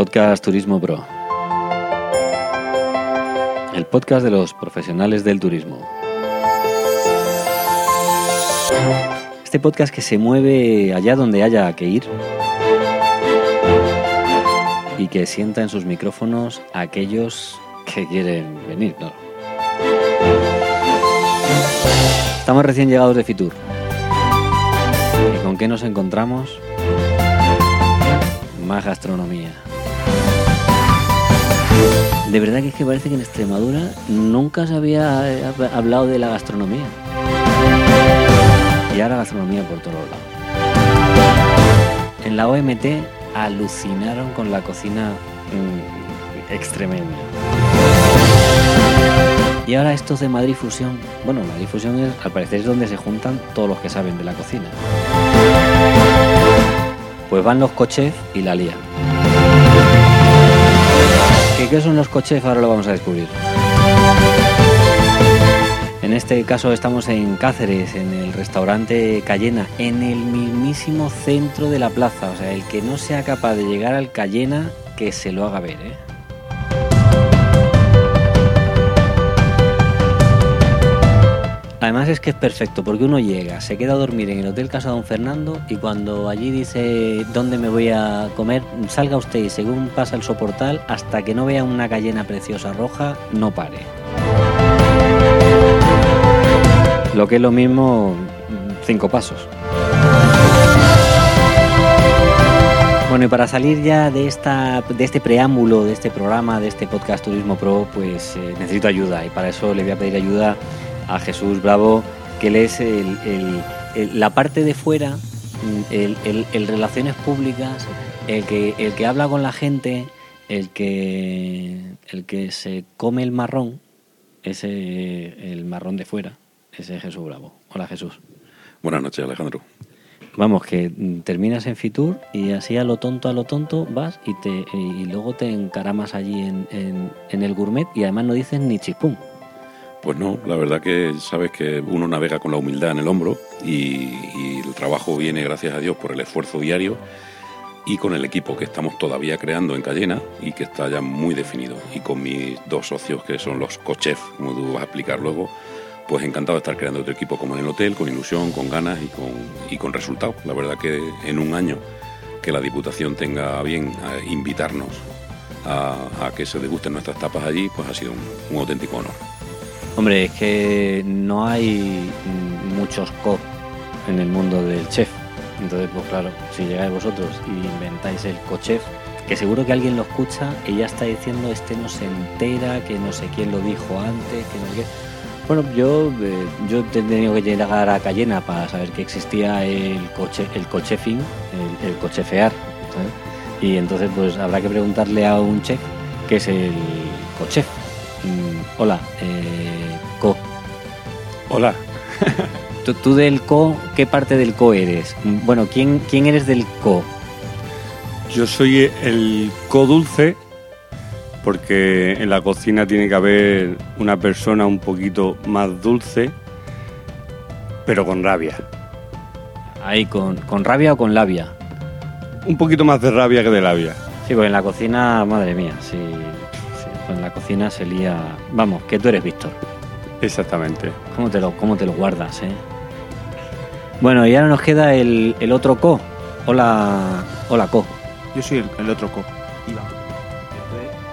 Podcast Turismo Pro. El podcast de los profesionales del turismo. Este podcast que se mueve allá donde haya que ir y que sienta en sus micrófonos a aquellos que quieren venir. Estamos recién llegados de Fitur. ¿Y con qué nos encontramos? Más gastronomía. De verdad que es que parece que en Extremadura nunca se había eh, hablado de la gastronomía. Y ahora gastronomía por todos lados. En la OMT alucinaron con la cocina mm, extremeña. Y ahora estos de Madrid Fusión, bueno, Madrid Fusión es, al parecer es donde se juntan todos los que saben de la cocina. Pues van los coches y la lían. ¿Qué, son los coches? Ahora lo vamos a descubrir. En este caso estamos en Cáceres, en el restaurante Cayena, en el mismísimo centro de la plaza. O sea, el que no sea capaz de llegar al Cayena, que se lo haga ver, ¿eh? Además es que es perfecto porque uno llega, se queda a dormir en el Hotel Casa Don Fernando y cuando allí dice dónde me voy a comer, salga usted y según pasa el soportal, hasta que no vea una cayena preciosa roja, no pare. Lo que es lo mismo, cinco pasos. Bueno, y para salir ya de, esta, de este preámbulo, de este programa, de este podcast Turismo Pro, pues eh, necesito ayuda y para eso le voy a pedir ayuda a Jesús Bravo, que él es el- el- el- la parte de fuera, el, el- el relaciones públicas, el que, el que habla con la gente, el que, el que se come el marrón, ese el marrón de fuera, ese es Jesús Bravo. Hola Jesús. Buenas noches, Alejandro. Vamos, que terminas en Fitur y así a lo tonto, a lo tonto vas y, te, y luego te encaramas allí en, en- en el gourmet y además no dices ni chispum. Pues no, la verdad que sabes que uno navega con la humildad en el hombro y, el trabajo viene, gracias a Dios, por el esfuerzo diario y con el equipo que estamos todavía creando en Cayena y que está ya muy definido. Y con mis dos socios, que son los cochefs, como tú vas a explicar luego, pues encantado de estar creando otro equipo como en el hotel, con ilusión, con ganas y con, y con resultados. La verdad que en un año que la Diputación tenga bien a invitarnos a, que se degusten nuestras tapas allí, pues ha sido un auténtico honor. Hombre, es que no hay muchos co en el mundo del chef. Entonces, pues claro, si llegáis vosotros y inventáis el cochef, que seguro que alguien lo escucha y ya está diciendo este no se entera, que no sé quién lo dijo antes, que no sé qué. Bueno, yo, eh, yo he tenido que llegar a Cayena para saber que existía el coche, el cochefing, el, el cochefear. ¿sabes? Y entonces, pues habrá que preguntarle a un chef qué es el cochef. Mm, hola, eh, co. Hola, ¿Tú, tú del co, ¿qué parte del co eres? Mm, Bueno, ¿quién, quién eres del co? yo soy el co-dulce porque en la cocina tiene que haber una persona un poquito más dulce, pero con rabia. Ahí, con, ¿con rabia o con labia? Un poquito más de rabia que de labia. Sí, pues en la cocina, madre mía, sí, sí, en la cocina se lía... Vamos, que tú eres Víctor. Exactamente. ¿Cómo te lo, cómo te lo guardas, eh? Bueno, y ahora nos queda el, el otro co. Hola, hola co. Yo soy el, el otro co. Iván.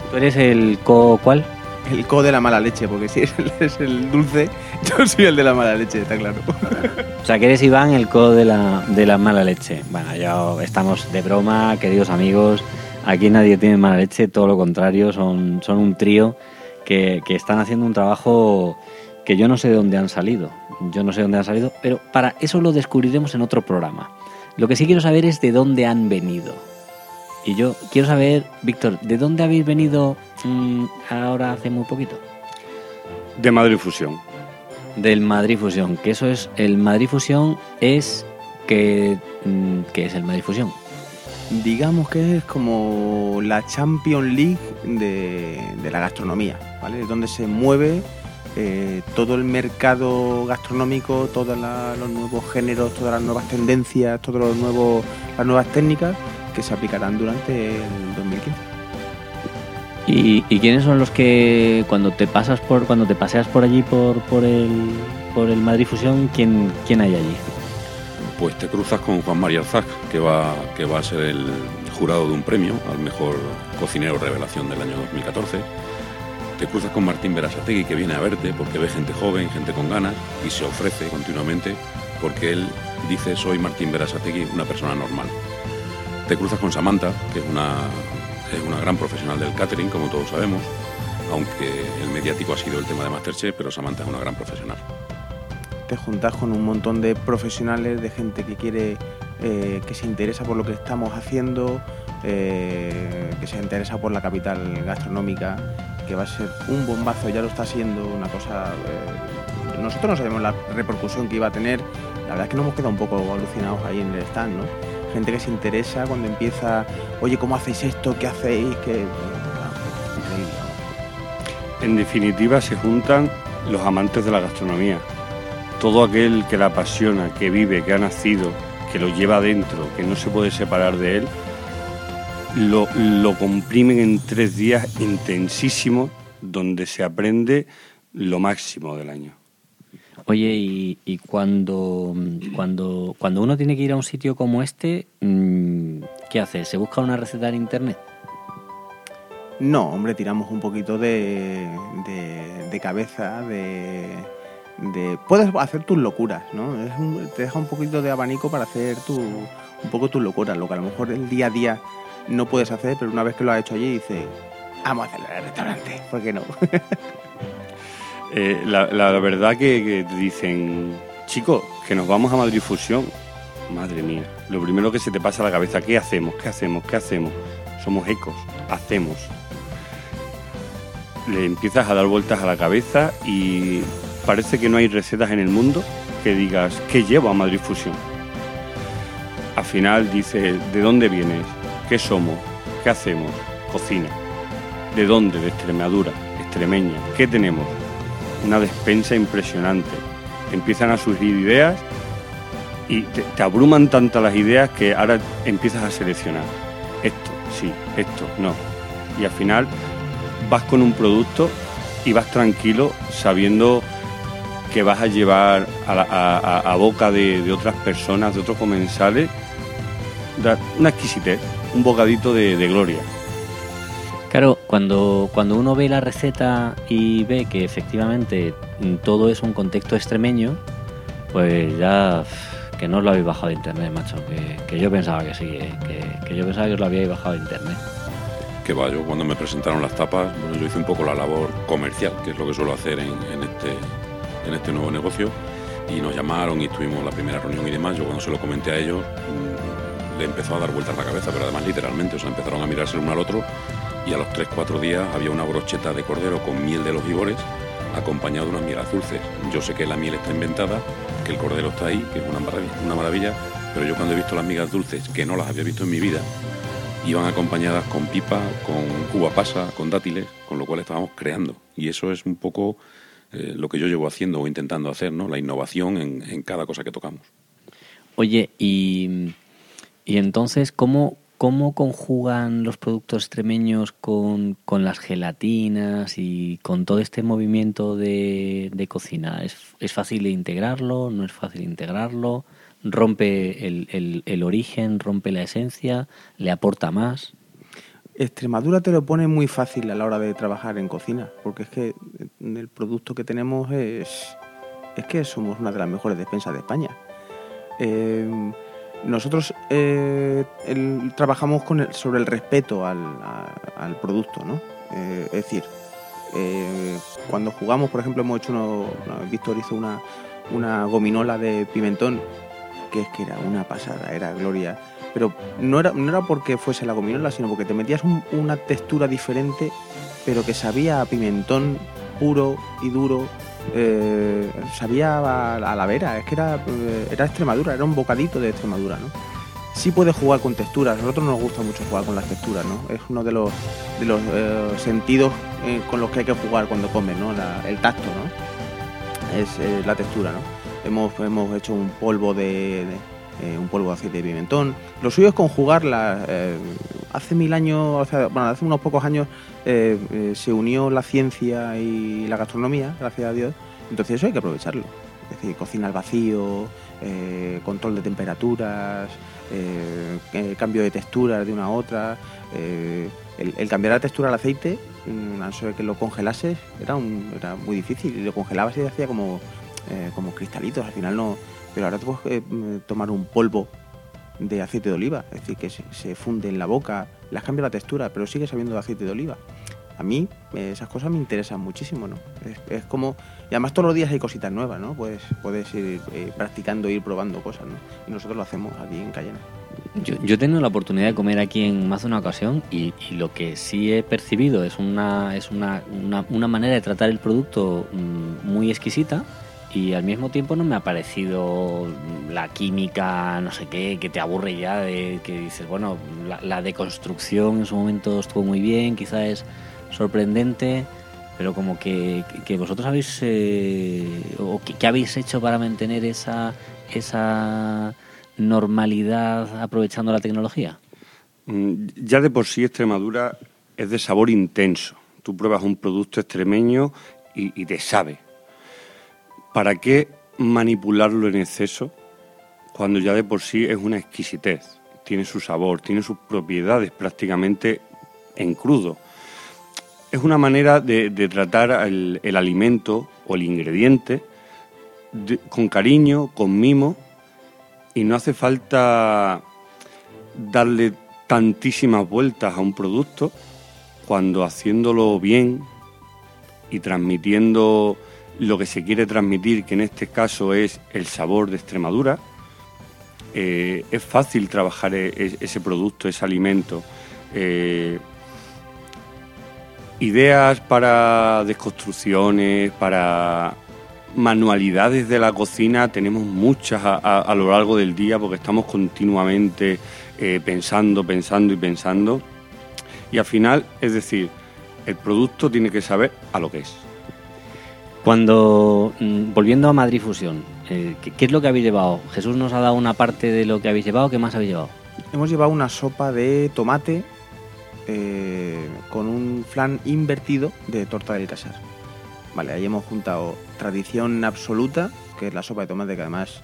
¿Tú eres el co cuál? El co de la mala leche, porque si él es el dulce, yo soy el de la mala leche, está claro. O sea, que eres Iván, el co de la, de la mala leche. Bueno, ya estamos de broma, queridos amigos. Aquí nadie tiene mala leche, todo lo contrario, son, son un trío que, que están haciendo un trabajo que yo no sé de dónde han salido. Yo no sé de dónde han salido, pero para eso lo descubriremos en otro programa. Lo que sí quiero saber es de dónde han venido. Y yo quiero saber, Víctor, ¿de dónde habéis venido mm, ahora hace muy poquito? De Madrid Fusión. Del Madrid Fusión, que eso es, el Madrid Fusión es que, mm, ¿qué es el Madrid Fusión? Digamos que es como la Champions League de, de la gastronomía, ¿vale? Donde se mueve eh, todo el mercado gastronómico, todos los nuevos géneros, todas las nuevas tendencias, todos los nuevos, las nuevas técnicas que se aplicarán durante el 2015. ¿Y, y quiénes son los que cuando te pasas por cuando te paseas por allí por, por el por el Madrid Fusión, quién quién hay allí? Pues te cruzas con Juan María Arzac, que va, que va a ser el jurado de un premio al mejor cocinero revelación del año 2014. Te cruzas con Martín Berasategui, que viene a verte porque ve gente joven, gente con ganas, y se ofrece continuamente porque él dice soy Martín Berasategui, una persona normal. Te cruzas con Samantha, que es una, es una gran profesional del catering, como todos sabemos, aunque el mediático ha sido el tema de Masterchef, pero Samantha es una gran profesional te juntas con un montón de profesionales, de gente que quiere, eh, que se interesa por lo que estamos haciendo, eh, que se interesa por la capital gastronómica, que va a ser un bombazo, ya lo está siendo, una cosa... Eh, nosotros no sabemos la repercusión que iba a tener, la verdad es que nos hemos quedado un poco alucinados ahí en el stand, ¿no? Gente que se interesa cuando empieza, oye, ¿cómo hacéis esto? ¿Qué hacéis? Que... En definitiva, se juntan los amantes de la gastronomía, todo aquel que la apasiona, que vive, que ha nacido, que lo lleva dentro, que no se puede separar de él, lo, lo comprimen en tres días intensísimos donde se aprende lo máximo del año. Oye, y, cuando, cuando, cuando uno tiene que ir a un sitio como este, mm, ¿qué hace? ¿Se busca una receta en internet? No, hombre, tiramos un poquito de, de cabeza, de, puedes hacer tus locuras, ¿no? te deja un poquito de abanico para hacer tu, un poco tus locuras, lo que a lo mejor el día a día no puedes hacer, pero una vez que lo has hecho allí dices, vamos a hacerlo en el restaurante, ¿por qué no? Eh, la, verdad que, te dicen, chicos, que nos vamos a Madrid Fusión. Madre mía, lo primero que se te pasa a la cabeza, ¿qué hacemos? ¿Qué hacemos? ¿Qué hacemos? Somos ecos, hacemos. Le empiezas a dar vueltas a la cabeza y parece que no hay recetas en el mundo que digas, ¿qué llevo a Madrid Fusión? Al final dice, ¿de dónde vienes? ¿Qué somos? ¿Qué hacemos? Cocina. ¿De dónde? De Extremadura, extremeña. ¿Qué tenemos? Una despensa impresionante. Empiezan a surgir ideas y te, te abruman tantas las ideas que ahora empiezas a seleccionar. Esto, sí, esto, no. Y al final vas con un producto y vas tranquilo sabiendo que vas a llevar a, boca de, otras personas, de otros comensales, una exquisitez, un bocadito de, gloria. Claro, cuando, cuando uno ve la receta y ve que efectivamente todo es un contexto extremeño, pues ya que no os lo habéis bajado de internet, macho. Que, yo pensaba que sí, eh, que, yo pensaba que os lo habíais bajado de internet. Que va, yo cuando me presentaron las tapas, bueno, yo hice un poco la labor comercial, que es lo que suelo hacer en este en este nuevo negocio y nos llamaron y estuvimos la primera reunión y demás. Yo cuando se lo comenté a ellos mm, le empezó a dar vueltas la cabeza, pero además literalmente, o sea, empezaron a mirarse el uno al otro y a los 3-4 días había una brocheta de cordero con miel de los vivores acompañado de unas miel dulces. Yo sé que la miel está inventada, que el cordero está ahí, que es una maravilla, una maravilla, pero yo cuando he visto las migas dulces, que no las había visto en mi vida, iban acompañadas con pipa, con cuba pasa, con dátiles, con lo cual estábamos creando. Y eso es un poco eh, lo que yo llevo haciendo o intentando hacer, ¿no? La innovación en, cada cosa que tocamos. Oye, y, y entonces, ¿cómo, ¿cómo conjugan los productos extremeños con, las gelatinas y con todo este movimiento de, cocina? ¿Es, ¿Es, fácil integrarlo? ¿No es fácil integrarlo? ¿Rompe el, el origen? ¿Rompe la esencia? ¿Le aporta más? Extremadura te lo pone muy fácil a la hora de trabajar en cocina, porque es que el producto que tenemos es, es que somos una de las mejores despensas de España. Eh, nosotros eh, trabajamos sobre el respeto al, producto, ¿no? Eh, es decir, cuando jugamos, por ejemplo, hemos hecho uno, Víctor hizo una, una gominola de pimentón, que es que era una pasada, era gloria pero no era, no era porque fuese la gominola, sino porque te metías una textura diferente, pero que sabía a pimentón puro y duro, eh, sabía a, la vera, es que era, eh, era Extremadura, era un bocadito de Extremadura, ¿no? Sí puedes jugar con texturas, a nosotros nos gusta mucho jugar con las texturas, ¿no? Es uno de los, de los eh, sentidos con los que hay que jugar cuando comes, ¿no? el tacto, ¿no? Es la textura, ¿no? Hemos, hemos hecho un polvo de eh, un polvo de aceite de pimentón. Lo suyo es conjugarla. Eh, hace mil años, hace, bueno, hace unos pocos años eh, se unió la ciencia y la gastronomía, gracias a Dios. Entonces eso hay que aprovecharlo. Es decir, cocina al vacío, control de temperaturas, cambio de texturas de una a otra. El, cambiar la textura al aceite, mm, a no que lo congelases, era, era muy difícil. Lo congelabas y hacía como, como cristalitos. Al final no, pero ahora te puedes eh, tomar un polvo de aceite de oliva, es decir, que se, funde en la boca, las cambia la textura, pero sigue sabiendo de aceite de oliva. A mí eh, esas cosas me interesan muchísimo, ¿no? Es, como... Y además todos los días hay cositas nuevas, ¿no? Puedes, puedes ir eh, practicando, ir probando cosas, ¿no? Y nosotros lo hacemos aquí en Cayena. Yo, he tenido la oportunidad de comer aquí en más de una ocasión y, lo que sí he percibido es una, es una, una manera de tratar el producto mm, muy exquisita y al mismo tiempo no me ha parecido la química, no sé qué, que te aburre ya, de que dices, bueno, la, deconstrucción en su momento estuvo muy bien, quizás es sorprendente, pero como que, vosotros habéis, eh, o ¿qué habéis hecho para mantener esa, esa normalidad aprovechando la tecnología? Mm, ya de por sí Extremadura es de sabor intenso. Tú pruebas un producto extremeño y te sabe ¿Para qué manipularlo en exceso cuando ya de por sí es una exquisitez? Tiene su sabor, tiene sus propiedades prácticamente en crudo. Es una manera de, tratar el, alimento o el ingrediente con cariño, con mimo, y no hace falta darle tantísimas vueltas a un producto cuando haciéndolo bien y transmitiendo lo que se quiere transmitir, que en este caso es el sabor de Extremadura. Eh, es fácil trabajar e, e, ese producto, ese alimento. Eh, ideas para desconstrucciones, para manualidades de la cocina, tenemos muchas a, lo largo del día porque estamos continuamente eh, pensando, pensando y pensando. Y al final, es decir, el producto tiene que saber a lo que es. Cuando, mm, volviendo a Madrid Fusión, eh, ¿qué, es lo que habéis llevado? Jesús nos ha dado una parte de lo que habéis llevado, ¿qué más habéis llevado? Hemos llevado una sopa de tomate eh, con un flan invertido de torta del casar. Vale, ahí hemos juntado tradición absoluta, que es la sopa de tomate, que además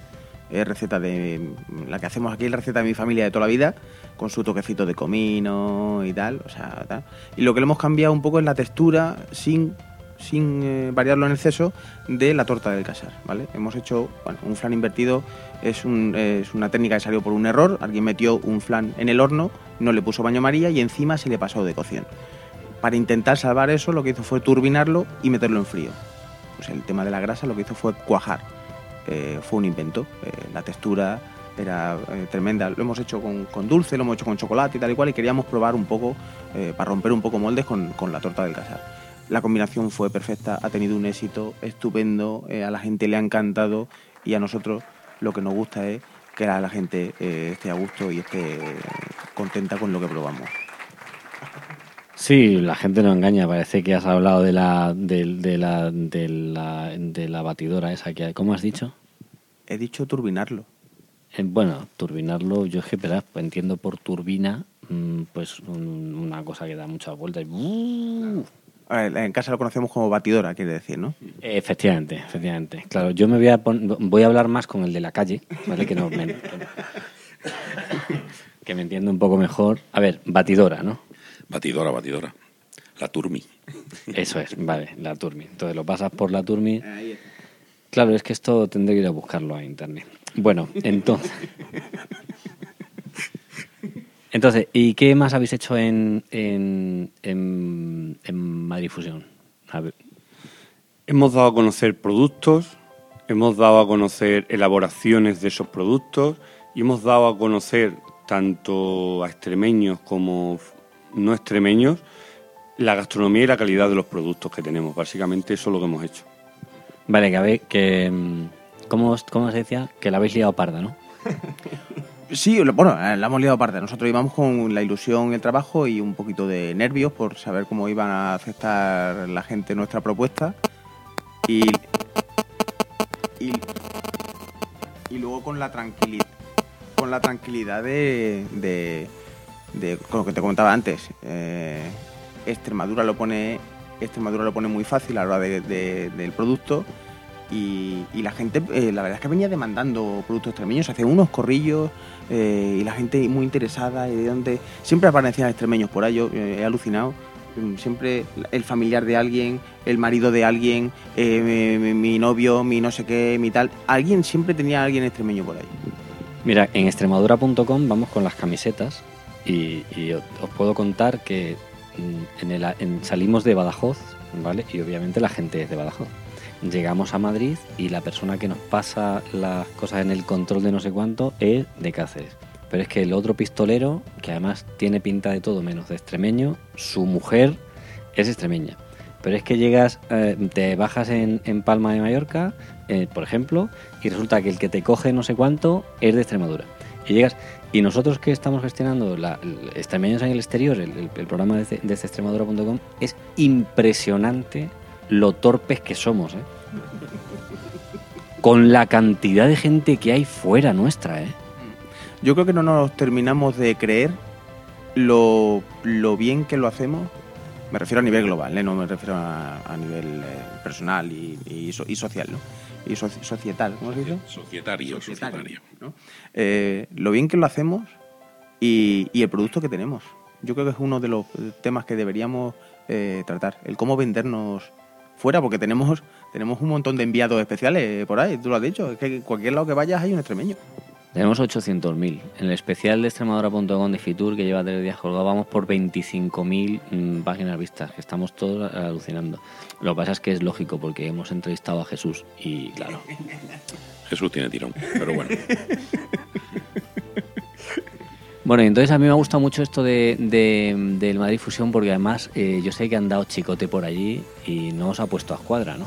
es receta de la que hacemos aquí, es la receta de mi familia de toda la vida, con su toquecito de comino y tal, o sea, tal. Y lo que le hemos cambiado un poco es la textura sin sin eh, variarlo en exceso, de la torta del casar. ¿vale? Hemos hecho un flan invertido, es, una técnica que salió por un error. Alguien metió un flan en el horno, no le puso baño María y encima se le pasó de cocción. Para intentar salvar eso, lo que hizo fue turbinarlo y meterlo en frío. Pues el tema de la grasa lo que hizo fue cuajar. Eh, fue un invento. Eh, la textura era tremenda. Lo hemos hecho con, dulce, lo hemos hecho con chocolate y tal y cual, y queríamos probar un poco, para romper un poco moldes con, con la torta del casar la combinación fue perfecta, ha tenido un éxito estupendo, eh, a la gente le ha encantado y a nosotros lo que nos gusta es que la gente eh, esté a gusto y esté contenta con lo que probamos. Sí, la gente no engaña. Parece que has hablado de la, de, la, de la, de la batidora esa que hay. ¿Cómo has dicho? He dicho turbinarlo. Eh, bueno, turbinarlo, yo es que, entiendo por turbina, mm, pues una cosa que da muchas vueltas. Y, en casa lo conocemos como batidora, quiere decir, ¿no? Efectivamente, efectivamente. Claro, yo me voy a voy a hablar más con el de la calle, ¿vale? Que no me, que me entienda un poco mejor. A ver, batidora, ¿no? Batidora, batidora. La turmi. Eso es, vale, la turmi. Entonces lo pasas por la turmi. Claro, es que esto tendré que ir a buscarlo a internet. Bueno, entonces. Entonces, ¿y qué más habéis hecho en, en, en, Madrid Fusión? Hemos dado a conocer productos, hemos dado a conocer elaboraciones de esos productos y hemos dado a conocer tanto a extremeños como no extremeños la gastronomía y la calidad de los productos que tenemos. Básicamente eso es lo que hemos hecho. Vale, que, que mm, ¿cómo, ¿cómo se decía? Que la habéis liado parda, ¿no? Sí, bueno, eh, la hemos liado aparte. Nosotros íbamos con la ilusión, el trabajo y un poquito de nervios por saber cómo iban a aceptar la gente nuestra propuesta. Y, y, luego con la tranquilidad con la tranquilidad de, de, de- con lo que te comentaba antes. Eh, Extremadura lo pone Extremadura lo pone muy fácil a la hora de- de- del producto y, la gente, eh, la verdad es que venía demandando productos extremeños, hace unos corrillos eh, y la gente muy interesada y de donde siempre aparecían extremeños por ahí, yo eh, he alucinado. Mm, Siempre el familiar de alguien, el marido de alguien, eh, mi, novio, mi no sé qué, mi tal. Alguien siempre tenía a alguien extremeño por ahí. Mira, en extremadura.com vamos con las camisetas y, os puedo contar que mm, en el, en- salimos de Badajoz, ¿vale? Y obviamente la gente es de Badajoz. Llegamos a Madrid y la persona que nos pasa las cosas en el control de no sé cuánto es de Cáceres. Pero es que el otro pistolero, que además tiene pinta de todo menos de extremeño, su mujer es extremeña. Pero es que llegas, eh, te bajas en, en Palma de Mallorca, eh, por ejemplo, y resulta que el que te coge no sé cuánto es de Extremadura. Y llegas, y nosotros que estamos gestionando la, Extremeños en el exterior, el, el- el programa de, de extremadura.com, es impresionante lo torpes que somos, ¿eh? Con la cantidad de gente que hay fuera nuestra, ¿eh? Yo creo que no nos terminamos de creer lo, lo bien que lo hacemos. Me refiero a nivel global, ¿eh? no me refiero a, a nivel eh, personal y, y so- y social, ¿no? Y soci- societal, ¿cómo se dice? Societario, societario. ¿no? Eh, lo bien que lo hacemos y, y el producto que tenemos. Yo creo que es uno de los temas que deberíamos eh, tratar, el cómo vendernos fuera, porque tenemos tenemos un montón de enviados especiales eh, por ahí, tú lo has dicho, es que en cualquier lado que vayas hay un extremeño. Tenemos 800.000. En el especial de extremadura.com de Fitur, que lleva tres días colgado, vamos por 25.000 mm, páginas vistas, que estamos todos alucinando. Lo que pasa es que es lógico, porque hemos entrevistado a Jesús y, claro, Jesús tiene tirón, pero bueno. Bueno, entonces a mí me ha gustado mucho esto de, de- del Madrid Fusión porque además eh, yo sé que han dado chicote por allí y no os ha puesto a escuadra, ¿no?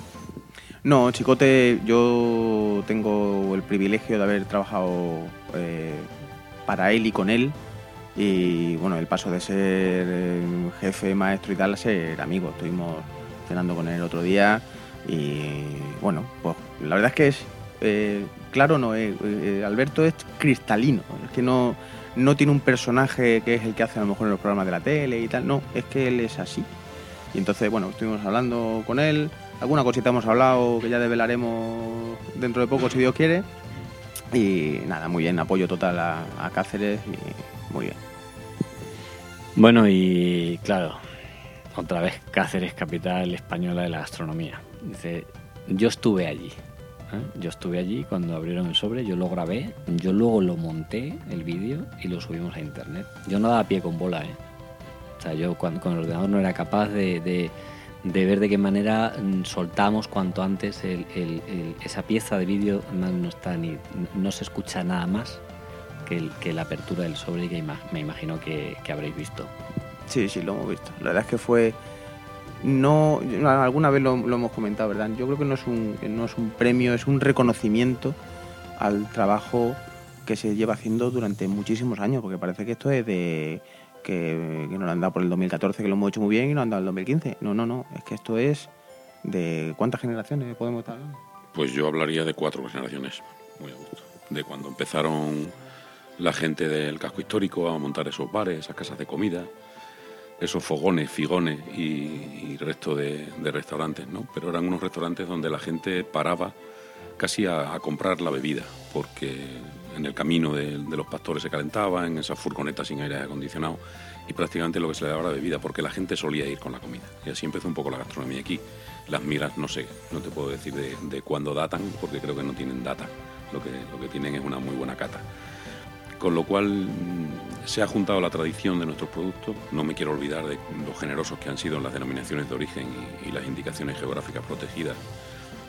No, Chicote, yo tengo el privilegio de haber trabajado eh, para él y con él. Y bueno, el paso de ser eh, jefe, maestro y tal a ser amigo. Estuvimos cenando con él otro día y bueno, pues la verdad es que es claro, no, Alberto es cristalino. Es que no, no tiene un personaje que es el que hace a lo mejor en los programas de la tele y tal. No, es que él es así. Y entonces, bueno, estuvimos hablando con él. Alguna cosita hemos hablado que ya develaremos dentro de poco, si Dios quiere. Y nada, muy bien, apoyo total a, Cáceres y muy bien. Bueno, y claro, otra vez Cáceres, capital española de la gastronomía. Dice, yo estuve allí. ¿Eh? Yo estuve allí cuando abrieron el sobre, yo lo grabé, yo luego lo monté, el vídeo, y lo subimos a internet. Yo no daba pie con bola, ¿eh? O sea, yo cuando, con el ordenador no era capaz de, de- ver de qué manera mm, soltamos cuanto antes el- esa pieza de vídeo, no está ni, no se escucha nada más que, que la apertura del sobre que ima- me imagino que, que habréis visto. Sí, sí, lo hemos visto. La verdad es que fue. No, alguna vez lo, hemos comentado, ¿verdad? Yo creo que no es un, no es un premio, es un reconocimiento al trabajo que se lleva haciendo durante muchísimos años, porque parece que esto es de que, que nos lo han dado por el 2014, que lo hemos hecho muy bien y nos han dado el 2015. No, no, no, es que esto es de cuántas generaciones podemos estar hablando. Pues yo hablaría de cuatro generaciones, muy a gusto. De cuando empezaron la gente del casco histórico a montar esos bares, esas casas de comida, esos fogones, figones y, y resto de, restaurantes, ¿no? Pero eran unos restaurantes donde la gente paraba casi a, comprar la bebida, porque en el camino de, los pastores se calentaba, en esas furgonetas sin aire acondicionado, y prácticamente lo que se le daba era bebida, porque la gente solía ir con la comida. Y así empezó un poco la gastronomía aquí. Las miras, no sé, no te puedo decir de, de cuándo datan, porque creo que no tienen data. Lo que, lo que tienen es una muy buena cata. Con lo cual mm, se ha juntado la tradición de nuestros productos. No me quiero olvidar de los generosos que han sido en las denominaciones de origen y, y las indicaciones geográficas protegidas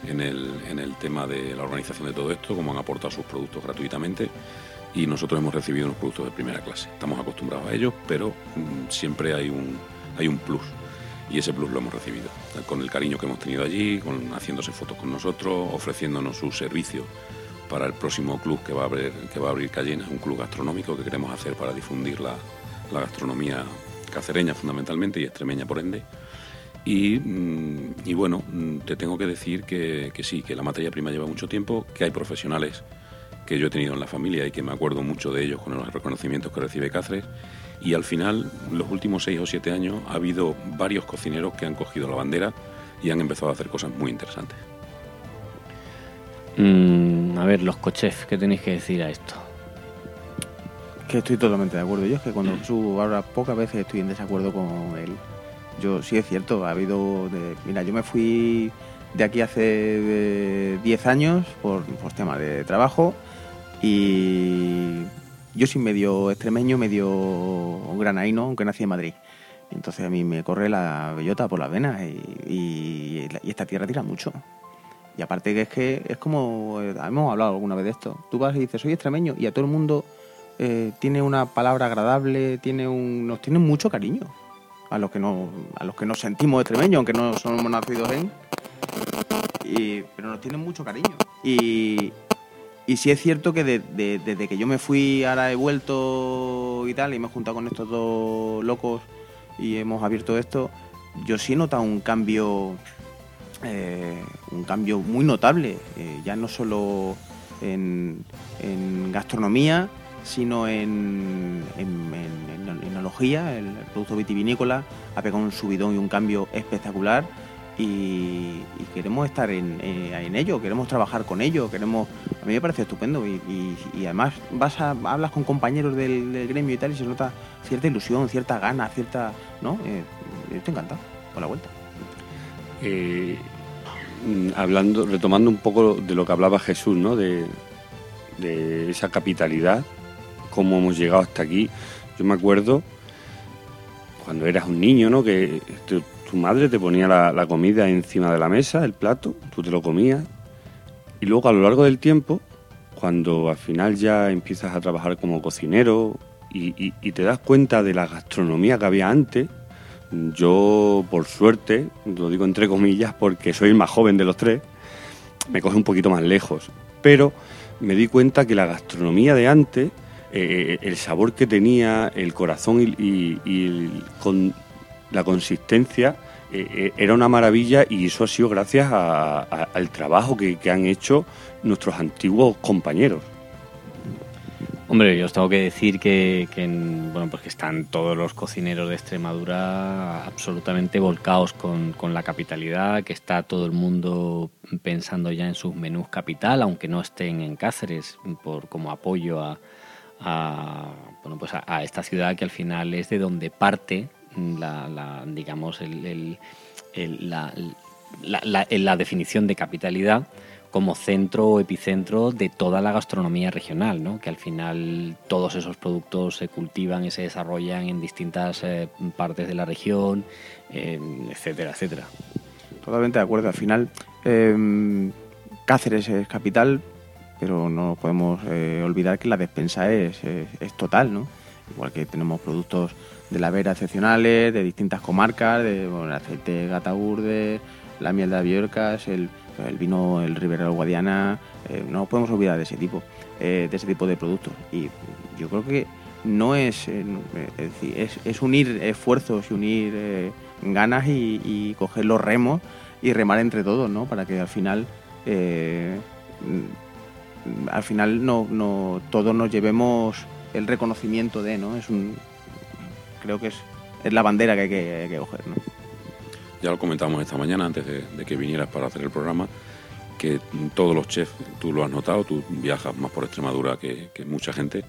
en el, en el tema de la organización de todo esto, como han aportado sus productos gratuitamente y nosotros hemos recibido unos productos de primera clase. Estamos acostumbrados a ellos, pero mm, siempre hay un, hay un plus y ese plus lo hemos recibido con el cariño que hemos tenido allí, con, haciéndose fotos con nosotros, ofreciéndonos sus servicios para el próximo club que va a abrir, que va a abrir Cayena, un club gastronómico que queremos hacer para difundir la, gastronomía cacereña fundamentalmente y extremeña por ende. Y, mm, bueno, mm, te tengo que decir que, que sí, que la materia prima lleva mucho tiempo, que hay profesionales que yo he tenido en la familia y que me acuerdo mucho de ellos con los reconocimientos que recibe Cáceres. Y al final, los últimos seis o siete años, ha habido varios cocineros que han cogido la bandera y han empezado a hacer cosas muy interesantes. Mm, a ver, los cochef, ¿qué tenéis que decir a esto? Que estoy totalmente de acuerdo. Yo es que cuando subo ahora pocas veces estoy en desacuerdo con él. Yo sí es cierto, ha habido... De, mira, yo me fui de aquí hace 10 años por, por temas de trabajo y yo soy medio extremeño, medio granaíno, aunque nací en Madrid. Entonces a mí me corre la bellota por las venas y, y esta tierra tira mucho. Y aparte que es que es como, eh, hemos hablado alguna vez de esto, tú vas y dices, soy extremeño y a todo el mundo eh, tiene una palabra agradable, tiene un, nos tienen mucho cariño a los que no, a los que nos sentimos extremeños, aunque no somos nacidos en, pero nos tienen mucho cariño. Y, y sí es cierto que desde que yo me fui, ahora he vuelto y tal, y me he juntado con estos dos locos y hemos abierto esto, yo sí he notado un cambio eh, un cambio muy notable, eh, ya no solo en, gastronomía, sino en, en, enología, el, producto vitivinícola ha pegado un subidón y un cambio espectacular y, queremos estar en, eh, ello, queremos trabajar con ello, queremos a mí me parece estupendo y, además vas a, hablas con compañeros del, gremio y tal y se nota cierta ilusión, cierta gana, cierta... ¿no? estoy encantado con la vuelta. Eh, hablando, retomando un poco de lo que hablaba Jesús, ¿no? De, esa capitalidad, cómo hemos llegado hasta aquí. Yo me acuerdo cuando eras un niño, ¿no? Que tu, madre te ponía la, comida encima de la mesa, el plato, tú te lo comías. Y luego a lo largo del tiempo, cuando al final ya empiezas a trabajar como cocinero y te das cuenta de la gastronomía que había antes, yo, por suerte, lo digo entre comillas porque soy el más joven de los tres, me coge un poquito más lejos. Pero me di cuenta que la gastronomía de antes, eh, el sabor que tenía, el corazón y, con la consistencia, eh, eh, era una maravilla y eso ha sido gracias al trabajo que han hecho nuestros antiguos compañeros. Hombre, yo os tengo que decir que, bueno, pues que están todos los cocineros de Extremadura absolutamente volcados con, la capitalidad, que está todo el mundo pensando ya en sus menús capital, aunque no estén en Cáceres, por como apoyo a, bueno, pues a, esta ciudad que al final es de donde parte la, digamos el, la, la definición de capitalidad como centro o epicentro de toda la gastronomía regional, ¿no? que al final todos esos productos se cultivan y se desarrollan en distintas eh, partes de la región, etcétera, etcétera. Totalmente de acuerdo. Al final, em, Cáceres es capital, pero no podemos eh, olvidar que la despensa es, es, total, ¿no? Igual que tenemos productos de la vera excepcionales, de distintas comarcas, de el aceite de la miel de Aviorcas, el el vino, el Ribera Guadiana, eh, no podemos olvidar de ese tipo, eh, de ese tipo de productos. Y yo creo que no es, eh, es, es, unir esfuerzos y unir ganas y, coger los remos y remar entre todos, ¿no? Para que al final, al final no, no, todos nos llevemos el reconocimiento de, ¿no? Es un, creo que es, es la bandera que hay que, que coger, ¿no? Ya lo comentamos esta mañana antes de, que vinieras para hacer el programa, que todos los chefs, tú lo has notado, tú viajas más por Extremadura que, mucha gente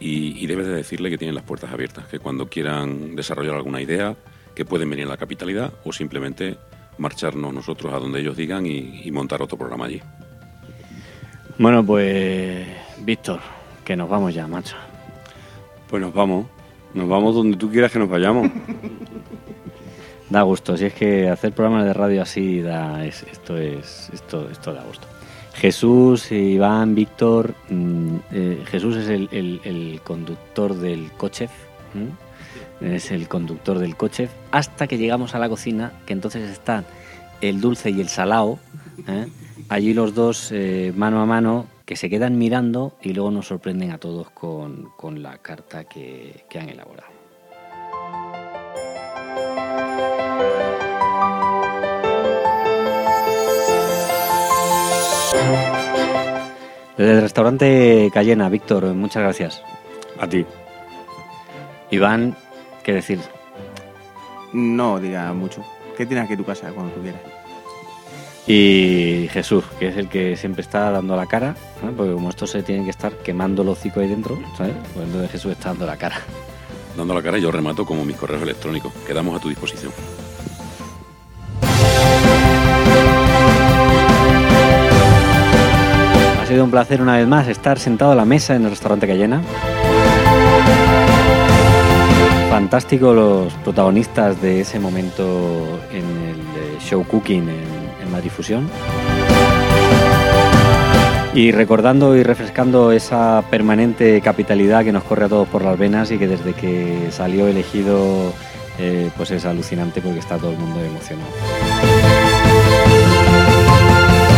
y, debes de decirle que tienen las puertas abiertas, que cuando quieran desarrollar alguna idea, que pueden venir a la capitalidad o simplemente marcharnos nosotros a donde ellos digan y, y montar otro programa allí. Bueno, pues Víctor, que nos vamos ya, macho. Pues nos vamos, nos vamos donde tú quieras que nos vayamos. Da gusto, si es que hacer programas de radio así da, esto es esto, esto da gusto. Jesús, Iván, Víctor, mm, eh, Jesús es el, conductor del coche, es el conductor del coche, hasta que llegamos a la cocina, que entonces están el dulce y el salao, ¿eh? allí los dos eh, mano a mano, que se quedan mirando y luego nos sorprenden a todos con, la carta que han elaborado. Desde el restaurante Cayena, Víctor, muchas gracias. A ti. Iván, ¿qué decir? No diga mucho. Que tienes aquí tu casa cuando tú quieras. Y Jesús, que es el que siempre está dando la cara, ¿no? porque como estos se tienen que estar quemando el hocico ahí dentro, ¿sabes? Pues entonces Jesús está dando la cara. Dando la cara yo remato como mis correos electrónicos. Quedamos a tu disposición. Sido un placer una vez más estar sentado a la mesa en el restaurante Cayena. Fantástico los protagonistas de ese momento en el eh, show Cooking en, en Madrid Fusión. Y recordando y refrescando esa permanente capitalidad que nos corre a todos por las venas y que desde que salió elegido eh, pues es alucinante porque está todo el mundo emocionado.